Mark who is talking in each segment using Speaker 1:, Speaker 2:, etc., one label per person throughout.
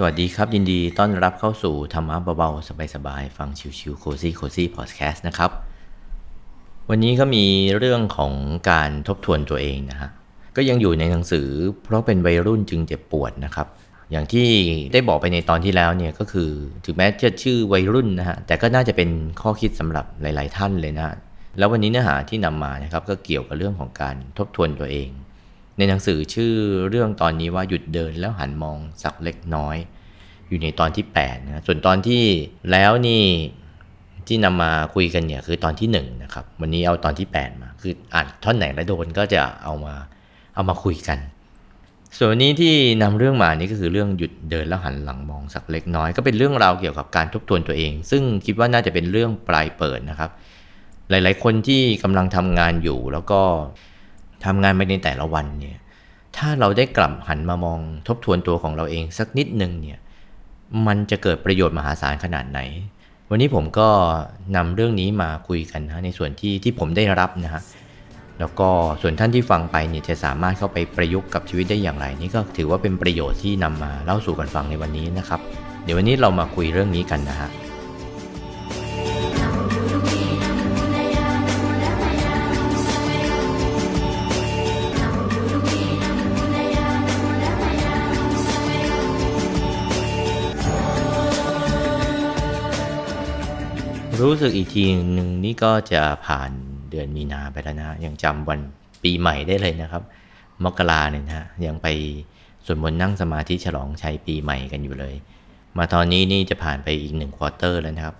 Speaker 1: สวัสดีครับ ยินดีต้อนรับเข้าสู่ธรรมะเบาๆสบายๆฟังชิวๆโคซี่โคซี่พอดแคสต์นะครับ วันนี้ก็มีเรื่องของการทบทวนตัวเองนะฮะก็ยังอยู่ในหนังสือ เพราะเป็นวัยรุ่นจึงเจ็บปวดนะครับ อย่างที่ได้บอกไปในตอนที่แล้วเนี่ยก็คือถึงแม้จะชื่อวัยรุ่นนะฮะแต่ก็น่าจะเป็นข้อคิดสำหรับหลาย ๆ ท่านเลยนะแล้ววันนี้เนื้อหาที่นำมานะครับก็เกี่ยวกับเรื่องของการทบทวนตัวเอง ในหนังสือชื่อเรื่องตอนนี้ว่าหยุดเดินแล้วหันมองสักเล็กน้อย อยู่ในตอนที่8นะส่วนตอนที่แล้วนี่ที่นำมาคุยกันเนี่ยคือตอนที่1นะครับวันนี้เอาตอนที่ 8 มาคืออ่านท่อนไหนแล้วโดนก็จะเอามาเอามาคุยกัน ส่วนนี้ที่นำเรื่องมานี่ก็คือเรื่องหยุดเดินแล้วหันหลังมองสักเล็กน้อย ก็เป็นเรื่องราวเกี่ยวกับการทบทวนตัวเอง ซึ่งคิดว่าน่าจะเป็นเรื่องปลายเปิดนะครับ หลาย ๆ คนที่กำลังทำงานอยู่แล้วก็ ทำงานไปในแต่ละวันเนี่ย ถ้าเราได้กลับหันมามองทบทวนตัวของเราเองสักนิดหนึ่งเนี่ย มันจะเกิดประโยชน์มหาศาลขนาดไหน วันนี้ผมก็นำเรื่องนี้มาคุยกันนะในส่วนที่ที่ผมได้รับนะฮะ แล้วก็ส่วนท่านที่ฟังไปเนี่ยจะสามารถเข้าไปประยุกต์กับชีวิตได้อย่างไร นี่ก็ถือว่าเป็นประโยชน์ที่นำมาเล่าสู่กันฟังในวันนี้นะครับ เดี๋ยววันนี้เรามาคุยเรื่องนี้กันนะฮะ รู้สึกอีกทีหนึ่งนี่ก็จะผ่านเดือนมีนาไปแล้วนะยังจำวันปีใหม่ได้เลยนะครับ มกราเนี่ยนะยังไปสวดมนต์นั่งสมาธิฉลองชัยปีใหม่กันอยู่เลย มาตอนนี้นี่จะผ่านไปอีกหนึ่งควอเตอร์แล้วนะครับ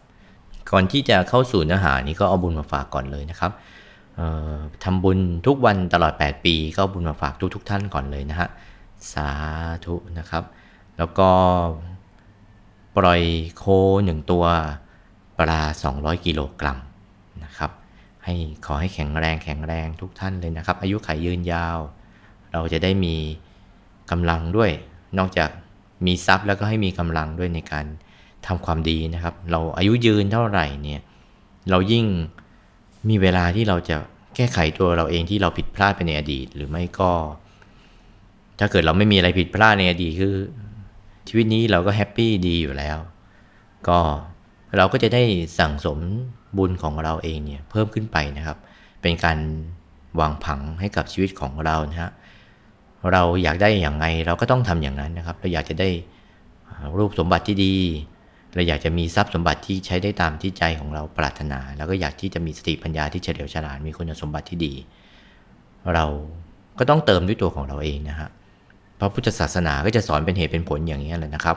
Speaker 1: ก่อนที่จะเข้าสู่เนื้อหานี้ก็เอาบุญมาฝากก่อนเลยนะครับทำบุญทุกวันตลอด 8 ปีก็บุญมาฝากทุกๆทท่านก่อนเลยนะฮะ สาธุนะครับ แล้วก็ปล่อยโคหนึ่งตัว ปลา 200 กิโลกรัมนะครับให้ขอให้แข็งแรงแข็งแรงทุกท่านเลยนะครับ อายุขัยยืนยาว เราจะได้มีกำลังด้วย นอกจากมีทรัพย์แล้วก็ให้มีกำลังด้วยในการทำความดีนะครับ เราอายุยืนเท่าไหร่เนี่ยเรายิ่งมีเวลาที่เราจะแก้ไขตัวเราเองที่เราผิดพลาดไปในอดีต หรือไม่ก็ ถ้าเกิดเราไม่มีอะไรผิดพลาดในอดีตคือ ชีวิตนี้เราก็ happy ดีอยู่แล้ว ก็ เราก็จะได้สั่งสมบุญของเราเองเนี่ยเพิ่มขึ้นไปนะครับ เป็นการวางผังให้กับชีวิตของเรานะฮะเราอยากได้อย่างไงเราก็ต้องทำอย่างนั้นนะครับ เราอยากจะได้รูปสมบัติที่ดีเราอยากจะมีทรัพย์สมบัติที่ใช้ได้ตามที่ใจของเราปรารถนา แล้วก็อยากที่จะมีสติปัญญาที่เฉลียวฉลาดมีคุณสมบัติที่ดี เราก็ต้องเติมด้วยตัวของเราเองนะฮะพระพุทธศาสนาก็จะสอนเป็นเหตุเป็นผลอย่างนี้แหละนะครับ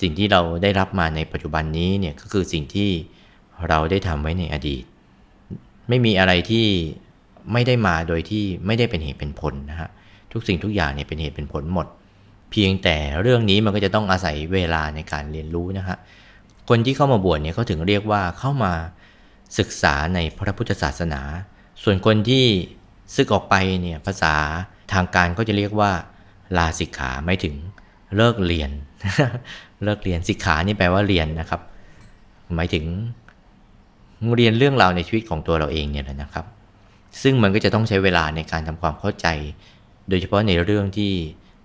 Speaker 1: สิ่งที่เราได้รับมาในปัจจุบันนี้เนี่ยก็คือสิ่งที่เราได้ทำไว้ในอดีต ไม่มีอะไรที่ไม่ได้มาโดยที่ไม่ได้เป็นเหตุเป็นผลนะฮะทุกสิ่งทุกอย่างเนี่ยเป็นเหตุเป็นผลหมด เพียงแต่เรื่องนี้มันก็จะต้องอาศัยเวลาในการเรียนรู้นะฮะคนที่เข้ามาบวชเนี่ยเขาถึงเรียกว่าเข้ามาศึกษาในพระพุทธศาสนา ส่วนคนที่ซึกออกไปเนี่ยภาษาทางการก็จะเรียกว่าลาสิกขาไม่ถึงเลิกเรียน เลิกเรียนสิกขานี่แปลว่าเรียนนะครับ หมายถึงเรียนเรื่องราวในชีวิตของตัวเราเองเนี่ยแหละนะครับ ซึ่งมันก็จะต้องใช้เวลาในการทำความเข้าใจ โดยเฉพาะในเรื่องที่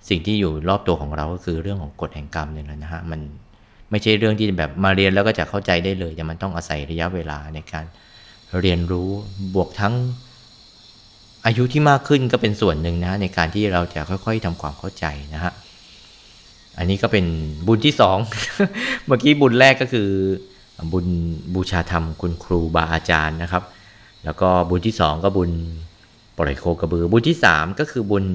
Speaker 1: สิ่งที่อยู่รอบตัวของเราก็คือเรื่องของกฎแห่งกรรมเนี่ยแหละนะฮะมันไม่ใช่เรื่องที่แบบมาเรียนแล้วก็จะเข้าใจได้เลย แต่มันต้องอาศัยระยะเวลาในการเรียนรู้บวกทั้งอายุที่มากขึ้นก็เป็นส่วนหนึ่งนะในการที่เราจะค่อย ๆทำความเข้าใจนะฮะ อันนี้ก็เป็นบุญที่สอง เมื่อกี้บุญแรกก็คือ บุญบูชาธรรมคุณครูบาอาจารย์นะครับ แล้วก็บุญที่สองก็บุญปล่อยโคกระบือ บุญที่สามก็คือบุญ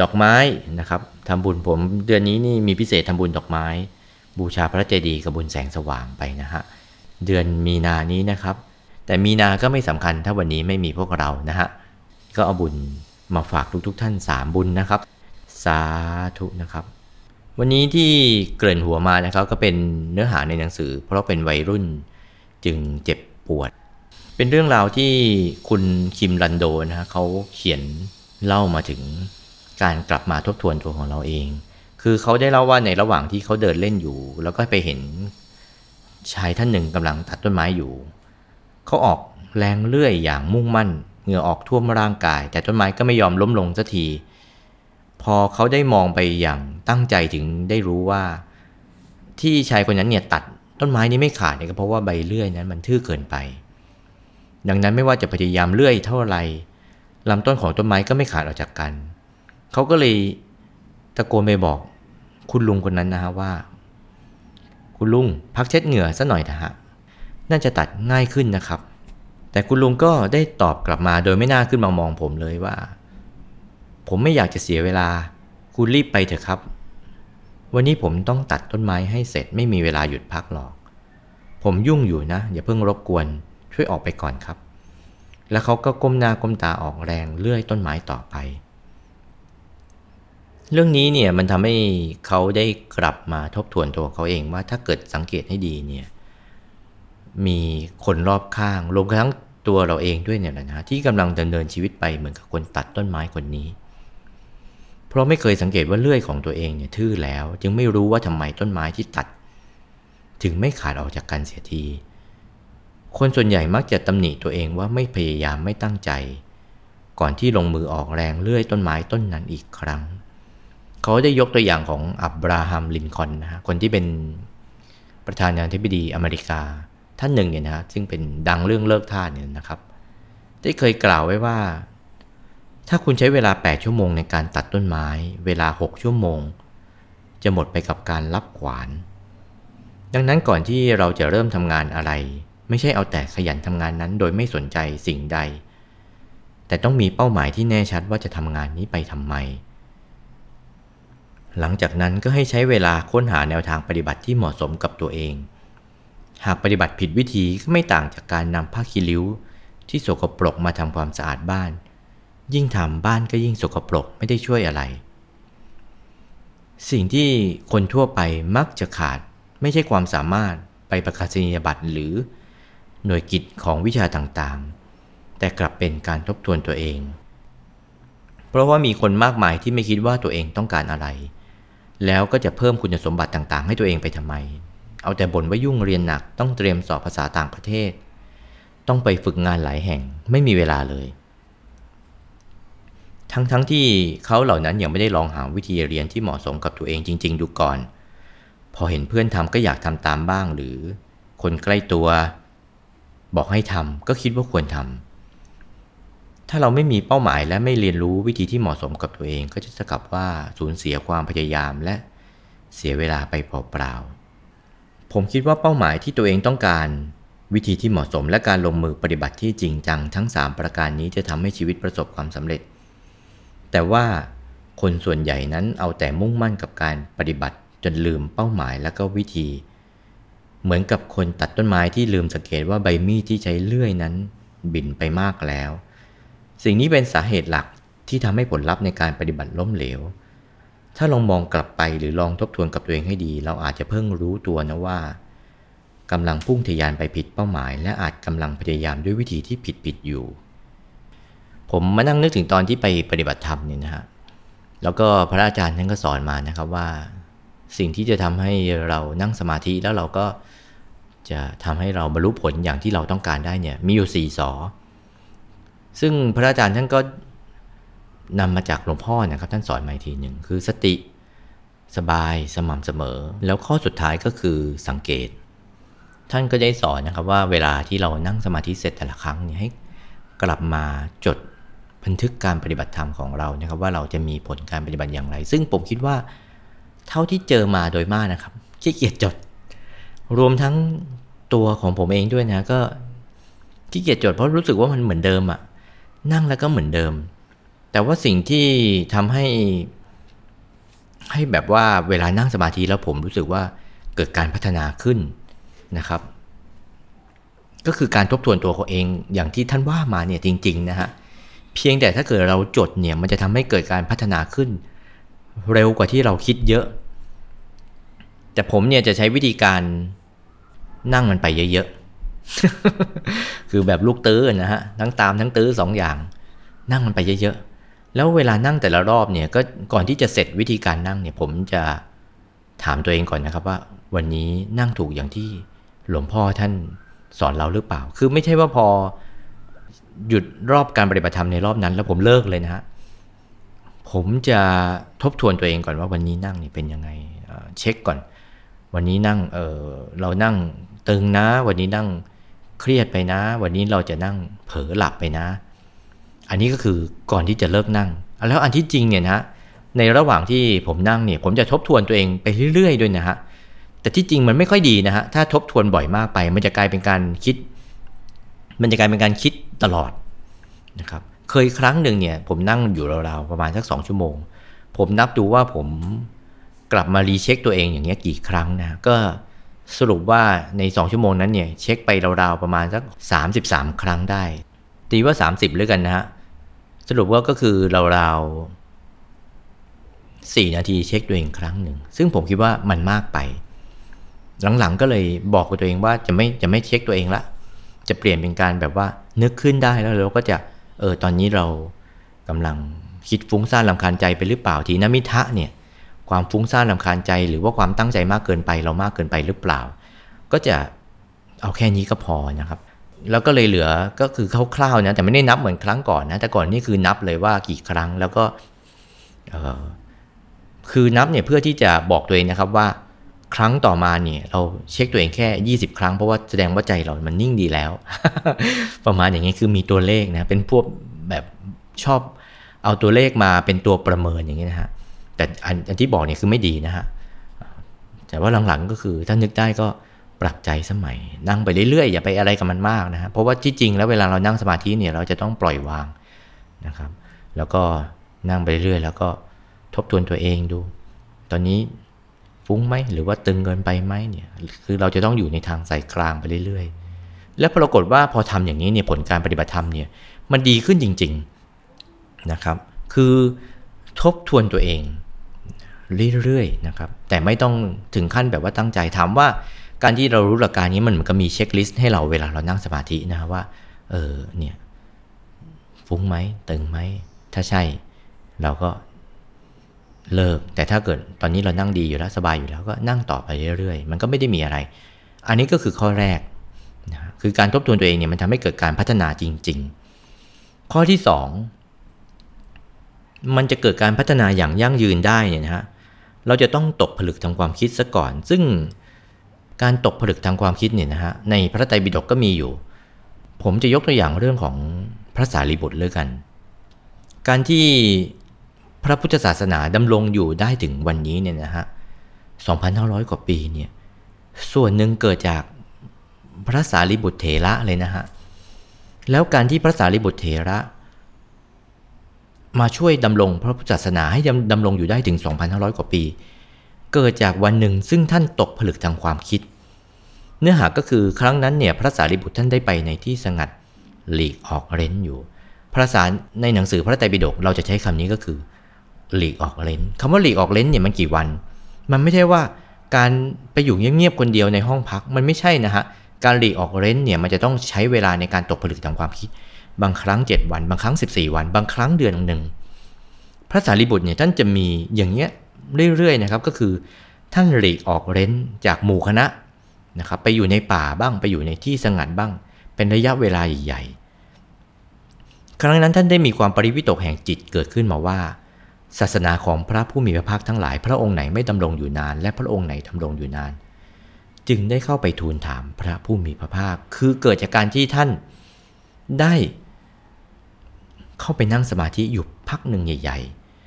Speaker 1: ดอกไม้นะครับทำบุญผมเดือนนี้นี่มีพิเศษทำบุญดอกไม้ บูชาพระเจดีย์กับบุญแสงสว่างไปนะฮะเดือนมีนานี้นะครับ แต่มีนาก็ไม่สำคัญถ้าวันนี้ไม่มีพวกเรานะฮะก็เอาบุญมาฝากทุกๆทท่านสามบุญนะครับ สาธุนะครับ วันนี้ที่เกริ่นหัวมานะครับก็เป็นเนื้อหาในหนังสือ เพราะเป็นวัยรุ่นจึงเจ็บปวด เป็นเรื่องราวที่คุณคิมรันโดนะเขาเขียนเล่ามาถึงการกลับมาทบทวนตัวของเราเอง คือเขาได้เล่าว่าในระหว่างที่เขาเดินเล่นอยู่ แล้วก็ไปเห็นชายท่านหนึ่งกำลังตัดต้นไม้อยู่ เขาออกแรงเลื่อยอย่างมุ่งมั่น เหงื่อออกท่วมร่างกาย แต่ต้นไม้ก็ไม่ยอมล้มลงสักที พอเขาได้มองไปอย่างตั้งใจถึงได้รู้ว่า ที่ชายคนนั้นเนี่ยตัดต้นไม้นี้ไม่ขาดเนี่ยก็เพราะว่าใบเลื่อยนั้นมันทื่อเกินไป ดังนั้นไม่ว่าจะพยายามเลื่อยเท่าไหร่ลำต้นของต้นไม้ก็ไม่ขาดออกจากกัน เขาก็เลยตะโกนไปบอกคุณลุงคนนั้นนะฮะว่า คุณลุงพักเช็ดเหงื่อซะหน่อยนะฮะน่าจะตัดง่ายขึ้นนะครับ แต่คุณลุงก็ได้ตอบกลับมาโดยไม่น่าขึ้นมามองผมเลยว่า ผมไม่อยากจะเสียเวลา คุณรีบไปเถอะครับ วันนี้ผมต้องตัดต้นไม้ให้เสร็จไม่มีเวลาหยุดพักหรอก ผมยุ่งอยู่นะ อย่าเพิ่งรบกวน ช่วยออกไปก่อนครับ แล้วเขาก็ก้มหน้าก้มตาออกแรงเลื่อยต้นไม้ต่อไป เรื่องนี้เนี่ยมันทำให้เขาได้กลับมาทบทวนตัวเขาเองว่าถ้าเกิดสังเกตให้ดีเนี่ยมีคนรอบข้างรวมทั้งตัวเราเองด้วยเนี่ยแหละนะที่กำลังดำเนินชีวิตไปเหมือนกับคนตัดต้นไม้คนนี้ เพราะไม่เคยสังเกตว่าเลื่อยของตัวเองเนี่ยทื่อแล้ว จึงไม่รู้ว่าทำไมต้นไม้ที่ตัด ถึงไม่ขาดออกจากกันเสียที คนส่วนใหญ่มักจะตำหนิตัวเองว่าไม่พยายามไม่ตั้งใจ ก่อนที่ลงมือออกแรงเลื่อยต้นไม้ต้นนั้นอีกครั้ง เขาได้ยกตัวอย่างของอับราฮัมลินคอนนะฮะคนที่เป็นประธานาธิบดีอเมริกาท่านหนึ่งเนี่ยนะซึ่งเป็นดังเรื่องเลิกทาสเนี่ยนะครับ ได้เคยกล่าวไว้ว่า ถ้าคุณใช้เวลา 8 ชั่วโมงในการตัดต้นไม้ เวลา 6 ชั่วโมง จะหมดไปกับการรับขวาน ดังนั้นก่อนที่เราจะเริ่มทำงานอะไร ไม่ใช่เอาแต่ขยันทำงานนั้นโดยไม่สนใจสิ่งใด แต่ต้องมีเป้าหมายที่แน่ชัดว่าจะทำงานนี้ไปทำไม หลังจากนั้นก็ให้ใช้เวลาค้นหาแนวทางปฏิบัติที่เหมาะสมกับตัวเอง หากปฏิบัติผิดวิธีก็ไม่ต่างจากการนำผ้าคีริ้ว ที่สกปรกมาทำความสะอาดบ้าน ยิ่งทำบ้านก็ยิ่งสกปรกไม่ได้ช่วยอะไร สิ่งที่คนทั่วไปมักจะขาดไม่ใช่ความสามารถไปประกาศนียบัตรหรือ หน่วยกิจของวิชาต่างๆ แต่กลับเป็นการทบทวนตัวเอง เพราะว่ามีคนมากมายที่ไม่คิดว่าตัวเองต้องการอะไร แล้วก็จะเพิ่มคุณสมบัติต่างๆ ให้ตัวเองไปทำไม เอาแต่บ่นว่ายุ่งเรียนหนักต้องเตรียมสอบภาษาต่างประเทศ ต้องไปฝึกงานหลายแห่งไม่มีเวลาเลย ทั้งๆทที่เขาเหล่านั้นยังไม่ได้ลองหาวิธีเรียนที่เหมาะสมกับตัวเองจริง ๆ ดูก่อน พอเห็นเพื่อนทำก็อยากทำตามบ้างหรือ คนใกล้ตัว บอกให้ทำก็คิดว่าควรทำถ้าเราไม่มีเป้าหมายและไม่เรียนรู้วิธีที่เหมาะสมกับตัวเองก็จะจะกับว่าสูญเสียความพยายามและเสียเวลาไปเปล่าๆ ผมคิดว่าเป้าหมายที่ตัวเองต้องการ วิธีที่เหมาะสมและการลงมือปฏิบัติที่จริงจังทั้ง 3 ประการนี้จะทำให้ชีวิตประสบความสำเร็จ แต่ว่าคนส่วนใหญ่นั้นเอาแต่มุ่งมั่นกับการปฏิบัติจนลืมเป้าหมายและก็วิธี เหมือนกับคนตัดต้นไม้ที่ลืมสังเกตว่าใบมีดที่ใช้เลื่อยนั้น บินไปมากแล้ว สิ่งนี้เป็นสาเหตุหลักที่ทำให้ผลลัพธ์ในการปฏิบัติล้มเหลว ถ้าลองมองกลับไปหรือลองทบทวนกับตัวเองให้ดี เราอาจจะเพิ่งรู้ตัวนะว่ากำลังพุ่งทะยานไปผิดเป้าหมาย และอาจกำลังพยายามด้วยวิธีที่ผิดผิดอยู่ ผมมานั่งนึกถึงตอนที่ไปปฏิบัติธรรมเนี่ยนะฮะ แล้วก็พระอาจารย์ท่านก็สอนมานะครับว่า สิ่งที่จะทำให้เรานั่งสมาธิแล้วเราก็จะทำให้เราบรรลุผลอย่างที่เราต้องการได้เนี่ยมีอยู่สี่สอ ซึ่งพระอาจารย์ท่านก็นำมาจากหลวงพ่อนะครับ ท่านสอนมาอีกทีหนึ่งคือสติสบายสม่ำเสมอ แล้วข้อสุดท้ายก็คือสังเกต ท่านก็ได้สอนนะครับว่าเวลาที่เรานั่งสมาธิเสร็จแต่ละครั้งเนี่ยให้กลับมาจด บันทึกการปฏิบัติธรรมของเรานะครับว่าเราจะมีผลการปฏิบัติอย่างไร ซึ่งผมคิดว่าเท่าที่เจอมาโดยมากนะครับขี้เกียจจด รวมทั้งตัวของผมเองด้วยนะก็ขี้เกียจจดเพราะรู้สึกว่ามันเหมือนเดิมอะนั่งแล้วก็เหมือนเดิม แต่ว่าสิ่งที่ทำให้ ให้แบบว่าเวลานั่งสมาธิแล้วผมรู้สึกว่าเกิดการพัฒนาขึ้นนะครับ ก็คือการทบทวนตัวเขาเองอย่างที่ท่านว่ามาเนี่ยจริง ๆ นะฮะ เพียงแต่ถ้าเกิดเราจดเนี่ยมันจะทำให้เกิดการพัฒนาขึ้น เร็วกว่าที่เราคิดเยอะ แต่ผมเนี่ยจะใช้วิธีการนั่งมันไปเยอะๆ คือแบบลูกตื้อนะฮะทั้งตามทั้งตื้อสองอย่าง นั่งมันไปเยอะๆ แล้วเวลานั่งแต่ละรอบเนี่ยก็ก่อนที่จะเสร็จวิธีการนั่งเนี่ยผมจะถามตัวเองก่อนนะครับว่า วันนี้นั่งถูกอย่างที่หลวงพ่อท่านสอนเราหรือเปล่า คือไม่ใช่ว่าพอ หยุดรอบการปฏิบัติธรรมในรอบนั้น แล้วผมเลิกเลยนะฮะผมจะทบทวนตัวเองก่อนว่าวันนี้นั่งนี่เป็นยังไงเช็คก่อน วันนี้นั่งเออเรานั่งตึงนะ วันนี้นั่งเครียดไปนะ วันนี้เราจะนั่งเผลอหลับไปนะ อันนี้ก็คือก่อนที่จะเลิกนั่ง แล้วอันที่จริงเนี่ยนะในระหว่างที่ผมนั่งเนี่ยผมจะทบทวนตัวเองไปเรื่อยๆด้วยนะฮะแต่ที่จริงมันไม่ค่อยดีนะฮะถ้าทบทวนบ่อยมากไป มันจะกลายเป็นการคิด มันจะกลายเป็นการคิด ตลอดนะครับเคยครั้งหนึ่งเนี่ยผมนั่งอยู่ราวๆประมาณสักสองชั่วโมง ผมนับดูว่าผมกลับมารีเช็คตัวเองอย่างเงี้ยกี่ครั้งนะก็สรุปว่าใน 2 ชั่วโมงนั้นเนี่ยเช็คไปราวๆประมาณสัก 33 ครั้งได้ ตีว่า 30เลยกันนะฮะสรุปว่าก็คือราวๆ4นาทีเช็คตัวเองครั้งหนึ่ง ซึ่งผมคิดว่ามันมากไป หลังๆก็เลยบอกกับตัวเองว่าจะไม่จะไม่เช็คตัวเองละ จะเปลี่ยนเป็นการแบบว่า นึกขึ้นได้แล้วเราก็จะเออตอนนี้เรากำลังคิดฟุ้งซ่านลำคาญใจไปหรือเปล่าทีนมิทะเนี่ยความฟุ้งซ่านลำคาญใจ หรือว่าความตั้งใจมากเกินไปเรามากเกินไปหรือเปล่า ก็จะเอาแค่นี้ก็พอนะครับแล้วก็เลยเหลือก็คือคร่าวๆนะแต่ไม่ได้นับเหมือนครั้งก่อนนะแต่ก่อนนี่คือนับเลยว่ากี่ครั้งแล้วก็คือนับเนี่ยเพื่อที่จะบอกตัวเองนะครับว่า ครั้งต่อมาเนี่ยเราเช็คตัวเองแค่ 20 ครั้งเพราะว่าแสดงว่าใจเรามันนิ่งดีแล้ว ประมาณอย่างนี้คือมีตัวเลขนะเป็นพวกแบบชอบเอาตัวเลขมาเป็นตัวประเมินอย่างนี้นะฮะแต่อันอันที่บอกเนี่ยคือไม่ดีนะฮะแต่ว่าหลังๆก็คือถ้านึกได้ก็ปรับใจสมัย นั่งไปเรื่อยๆ อย่าไปอะไรกับมันมากนะฮะเพราะว่าที่จริงแล้วเวลาเรานั่งสมาธิเนี่ยเราจะต้องปล่อยวางนะครับ แล้วก็นั่งไปเรื่อยๆแล้วก็ทบทวนตัวเองดู ตอนนี้ ฟุ้งไหมหรือว่าตึงเกินไปไหมเนี่ยคือเราจะต้องอยู่ในทางสายกลางไปเรื่อยๆ และปรากฏว่าพอทำอย่างนี้เนี่ยผลการปฏิบัติธรรมเนี่ยมันดีขึ้นจริงๆนะครับ คือทบทวนตัวเองเรื่อยๆนะครับแต่ไม่ต้องถึงขั้นแบบว่าตั้งใจถามว่าการที่เรารู้หลักการนี้มันเหมันก็มีเช็คลิสต์ให้เราเวลาเรานั่งสมาธินะว่าเออเนี่ยฟุ้งไหมตึงไหมถ้าใช่ เราก็ เลิก แต่ถ้าเกิดตอนนี้เรานั่งดีอยู่แล้วสบายอยู่แล้วก็นั่งต่อไปเรื่อยๆ มันก็ไม่ได้มีอะไร อันนี้ก็คือข้อแรกนะคือการทบทวนตัวเองเนี่ยมันทำให้เกิดการพัฒนาจริง ๆ ข้อที่ 2 มันจะเกิดการพัฒนาอย่างยั่งยืนได้เนี่ยนะฮะเราจะต้องตกผลึกทางความคิดซะก่อน ซึ่งการตกผลึกทางความคิดเนี่ยนะฮะในพระไตรปิฎกก็มีอยู่ ผมจะยกตัวอย่างเรื่องของพระสารีบุตรเลยกัน การที่ พระพุทธศาสนาดำรงอยู่ได้ถึงวันนี้เนี่ยนะฮะ 2,500 กว่าปีเนี่ย ส่วนหนึ่งเกิดจากพระสารีบุตรเถระเลยนะฮะ แล้วการที่พระสารีบุตรเถระ มาช่วยดำรงพระพุทธศาสนาให้ดำรงอยู่ได้ถึง 2,500 กว่าปี เกิดจากวันหนึ่งซึ่งท่านตกผลึกทางความคิด เนื้อหาก็คือครั้งนั้นเนี่ยพระสารีบุตรท่านได้ไปในที่สงัดหลีกออกเร้นอยู่ พระสารในหนังสือพระไตรปิฎกเราจะใช้คำนี้ก็คือ หลีกออกเลนคำว่าหลีกออกเลนเนี่ยมันกี่วัน มันไม่ใช่ว่าการไปอยู่เงียบๆคนเดียวในห้องพักมันไม่ใช่นะฮะ การหลีกออกเลนเนี่ยมันจะต้องใช้เวลาในการตกผลึกทางความคิด บางครั้ง 7 วัน บางครั้ง 14 วัน บางครั้งเดือนหนึ่ง พระสารีบุตรเนี่ยท่านจะมีอย่างเงี้ยเรื่อยๆนะครับก็คือท่านหลีกออกเลนจากหมู่คณะนะครับไปอยู่ในป่าบ้างไปอยู่ในที่สงัดบ้าง เป็นระยะเวลาใหญ่ๆครั้งนั้นท่านได้มีความปริวิตกแห่งจิตเกิดขึ้นมาว่า ศาสนาของพระผู้มีพระภาคทั้งหลาย พระองค์ไหนไม่ดำรงอยู่นาน และพระองค์ไหนดำรงอยู่นาน จึงได้เข้าไปทูลถามพระผู้มีพระภาค คือเกิดจากการที่ท่านได้เข้าไปนั่งสมาธิอยู่พักหนึ่งใหญ่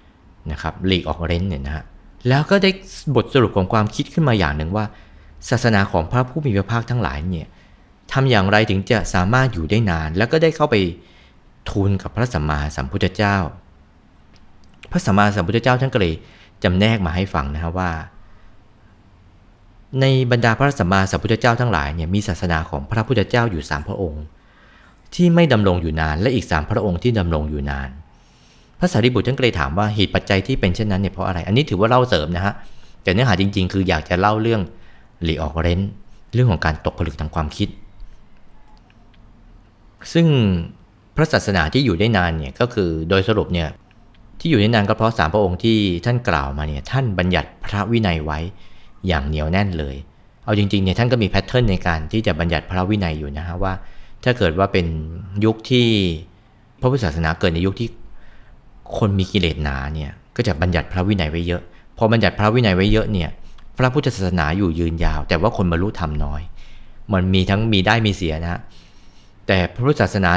Speaker 1: ๆนะครับหลีกออกเร้นเนี่ยนะฮะแล้วก็ได้บทสรุปของความคิดขึ้นมาอย่างหนึ่งว่า ศาสนาของพระผู้มีพระภาคทั้งหลายเนี่ยทำอย่างไรถึงจะสามารถอยู่ได้นาน แล้วก็ได้เข้าไปทูลกับพระสัมมาสัมพุทธเจ้า พระสัมมาสัมพุทธเจ้าท่านก็เลยจำแนกมาให้ฟังนะครับว่า ในบรรดาพระสัมมาสัมพุทธเจ้าทั้งหลายเนี่ยมีศาสนาของพระพุทธเจ้าอยู่สามพระองค์ ที่ไม่ดำรงอยู่นานและอีกสามพระองค์ที่ดำรงอยู่นาน พระสารีบุตรท่านก็เลยถามว่าเหตุปัจจัยที่เป็นเช่นนั้นเนี่ยเพราะอะไร อันนี้ถือว่าเล่าเสริมนะฮะแต่เนื้อหาจริง ๆ คืออยากจะเล่าเรื่องหลีออกเร้นเรื่องของการตกผลึกทางความคิด ซึ่งพระศาสนาที่อยู่ได้นานเนี่ยก็คือโดยสรุปเนี่ย ที่อยู่ในนานก็เพราะสามพระองค์ที่ท่านกล่าวมาเนี่ยท่านบัญญัติพระวินัยไว้อย่างเหนียวแน่นเลย เอาจริงๆเนี่ยท่านก็มีแพทเทิร์นในการที่จะบัญญัติพระวินัยอยู่นะฮะว่า ถ้าเกิดว่าเป็นยุคที่พระพุทธศาสนาเกิดในยุคที่คนมีกิเลสหนาเนี่ยก็จะบัญญัติพระวินัยไว้เยอะ พอบัญญัติพระวินัยไว้เยอะเนี่ยพระพุทธศาสนาอยู่ยืนยาว แต่ว่าคนบรรลุธรรมน้อย มันมีทั้งมีได้มีเสียนะ แต่พระพุทธศาสนา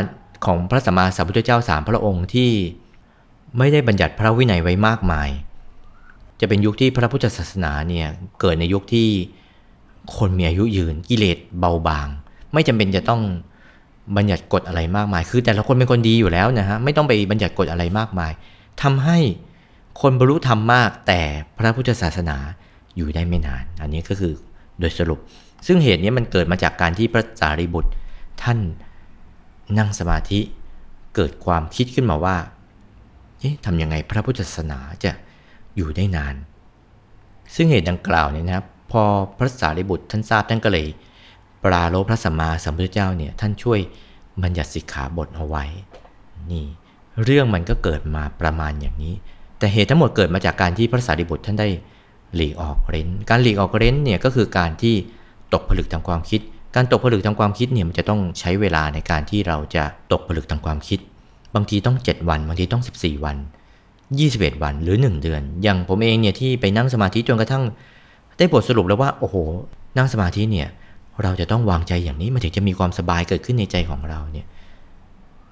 Speaker 1: ของพระสัมมาสัมพุทธเจ้าสามพระองค์ที่ ไม่ได้บัญญัติพระวินัยไว้มากมาย จะเป็นยุคที่พระพุทธศาสนาเนี่ยเกิดในยุคที่คนมีอายุยืนกิเลสเบาบาง ไม่จำเป็นจะต้องบัญญัติกฎอะไรมากมาย คือแต่ละคนเป็นคนดีอยู่แล้วนะฮะไม่ต้องไปบัญญัติกฎอะไรมากมายทำให้คนบรรลุธรรมมาก แต่พระพุทธศาสนาอยู่ได้ไม่นาน อันนี้ก็คือโดยสรุป ซึ่งเหตุนี้มันเกิดมาจากการที่พระสารีบุตรท่านนั่งสมาธิเกิดความคิดขึ้นมาว่า เอ๊ะทำยังไงพระพุทธศาสนาจะอยู่ได้นาน ซึ่งเหตุดังกล่าวเนี่ยนะครับ พอพระสารีบุตรท่านทราบท่านก็เลย ปราโลพระสัมมาสัมพุทธเจ้าเนี่ยท่านช่วยบัญญัติสิกขาบทเอาไว้ นี่เรื่องมันก็เกิดมาประมาณอย่างนี้ แต่เหตุทั้งหมดเกิดมาจากการที่พระสารีบุตรท่านได้หลีกออกเร้น การหลีกออกเร้นเนี่ยก็คือการที่ตกผลึกทางความคิด การตกผลึกทางความคิดเนี่ยมันจะต้องใช้เวลาในการที่เราจะตกผลึกทางความคิด บางทีต้อง 7 วัน บางทีต้อง 14 วัน 21 วันหรือ 1 เดือน อย่างผมเองเนี่ยที่ไปนั่งสมาธิจนกระทั่ง ได้บทสรุปแล้วว่าโอ้โห นั่งสมาธิเนี่ยเราจะต้องวางใจอย่างนี้มันถึงจะมีความสบายเกิดขึ้นในใจของเราเนี่ย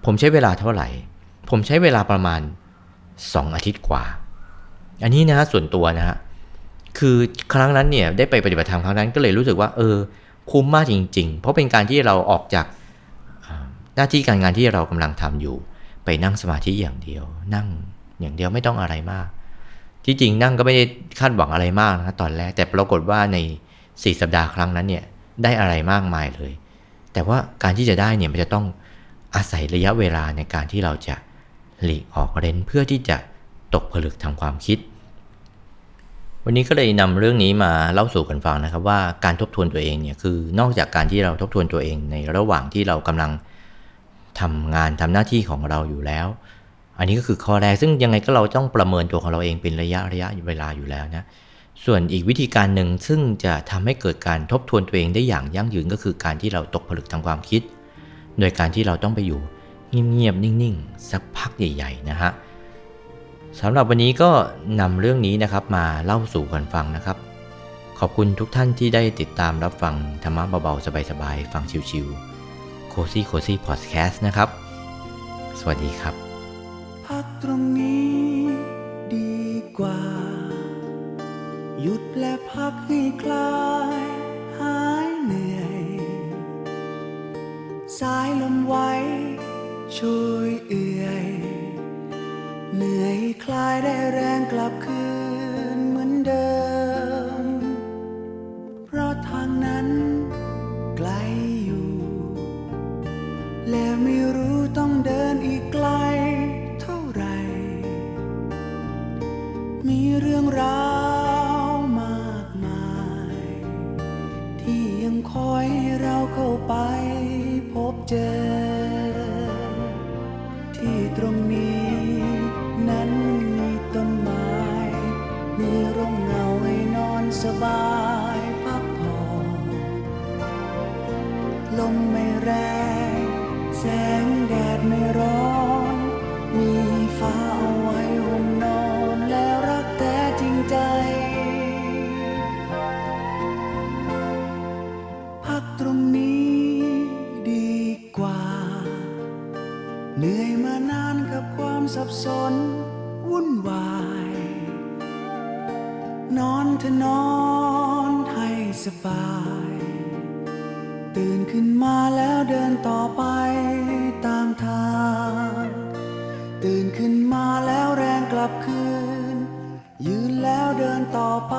Speaker 1: ผมใช้เวลาเท่าไหร่ ผมใช้เวลาประมาณ 2 อาทิตย์กว่า อันนี้นะฮะส่วนตัวนะฮะคือครั้งนั้นเนี่ยได้ไปปฏิบัติธรรมครั้งนั้นก็เลยรู้สึกว่าเออคุ้มมากจริง ๆ เพราะเป็นการที่เราออกจากหน้าที่การงานที่เรากำลังทำอยู่ ไปนั่งสมาธิอย่างเดียว นั่งอย่างเดียวไม่ต้องอะไรมาก ที่จริงนั่งก็ไม่ได้คาดหวังอะไรมากนะตอนแรกแต่ปรากฏว่าใน 4 สัปดาห์ครั้งนั้นเนี่ยได้อะไรมากมายเลย แต่ว่าการที่จะได้เนี่ยมันจะต้องอาศัยระยะเวลาในการที่เราจะหลีกออกเร้นเพื่อที่จะตกผลึกทางความคิด วันนี้ก็เลยนำเรื่องนี้มาเล่าสู่กันฟังนะครับว่าการทบทวนตัวเองเนี่ยคือนอกจากการที่เราทบทวนตัวเองในระหว่างที่เรากำลัง ทำงานทำหน้าที่ของเราอยู่แล้ว อันนี้ก็คือข้อแรกซึ่งยังไงก็เราต้องประเมินตัวของเราเองเป็นระยะระยะเวลาอยู่แล้วนะส่วนอีกวิธีการหนึ่งซึ่งจะทำให้เกิดการทบทวนตัวเองได้อย่างยั่งยืนก็คือการที่เราตกผลึกทางความคิด โดยการที่เราต้องไปอยู่เงียบๆนิ่งๆ สักพักใหญ่ ๆ นะฮะสำหรับวันนี้ก็นำเรื่องนี้นะครับมาเล่าสู่กันฟังนะครับ ขอบคุณทุกท่านที่ได้ติดตามรับฟังธรรมะเบาๆ สบายๆ ฟังชิวๆ โคซี่โคซี่พอดแคสต์นะครับ สวัสดีครับ
Speaker 2: พักตรงนี้ดีกว่า หยุดและพักให้คลาย หายเหนื่อย สายลมไว้ช่วยเอื่อย เหนื่อยคลายได้แรงกลับคืนเหมือนเดิม เพราะทางนั้น เหนื่อยมานานกับความสับสน วุ่นวาย นอนเถอนอนให้สบาย ตื่นขึ้นมาแล้วเดินต่อไปตามทาง ตื่นขึ้นมาแล้วแรงกลับคืน ยืนแล้วเดินต่อไป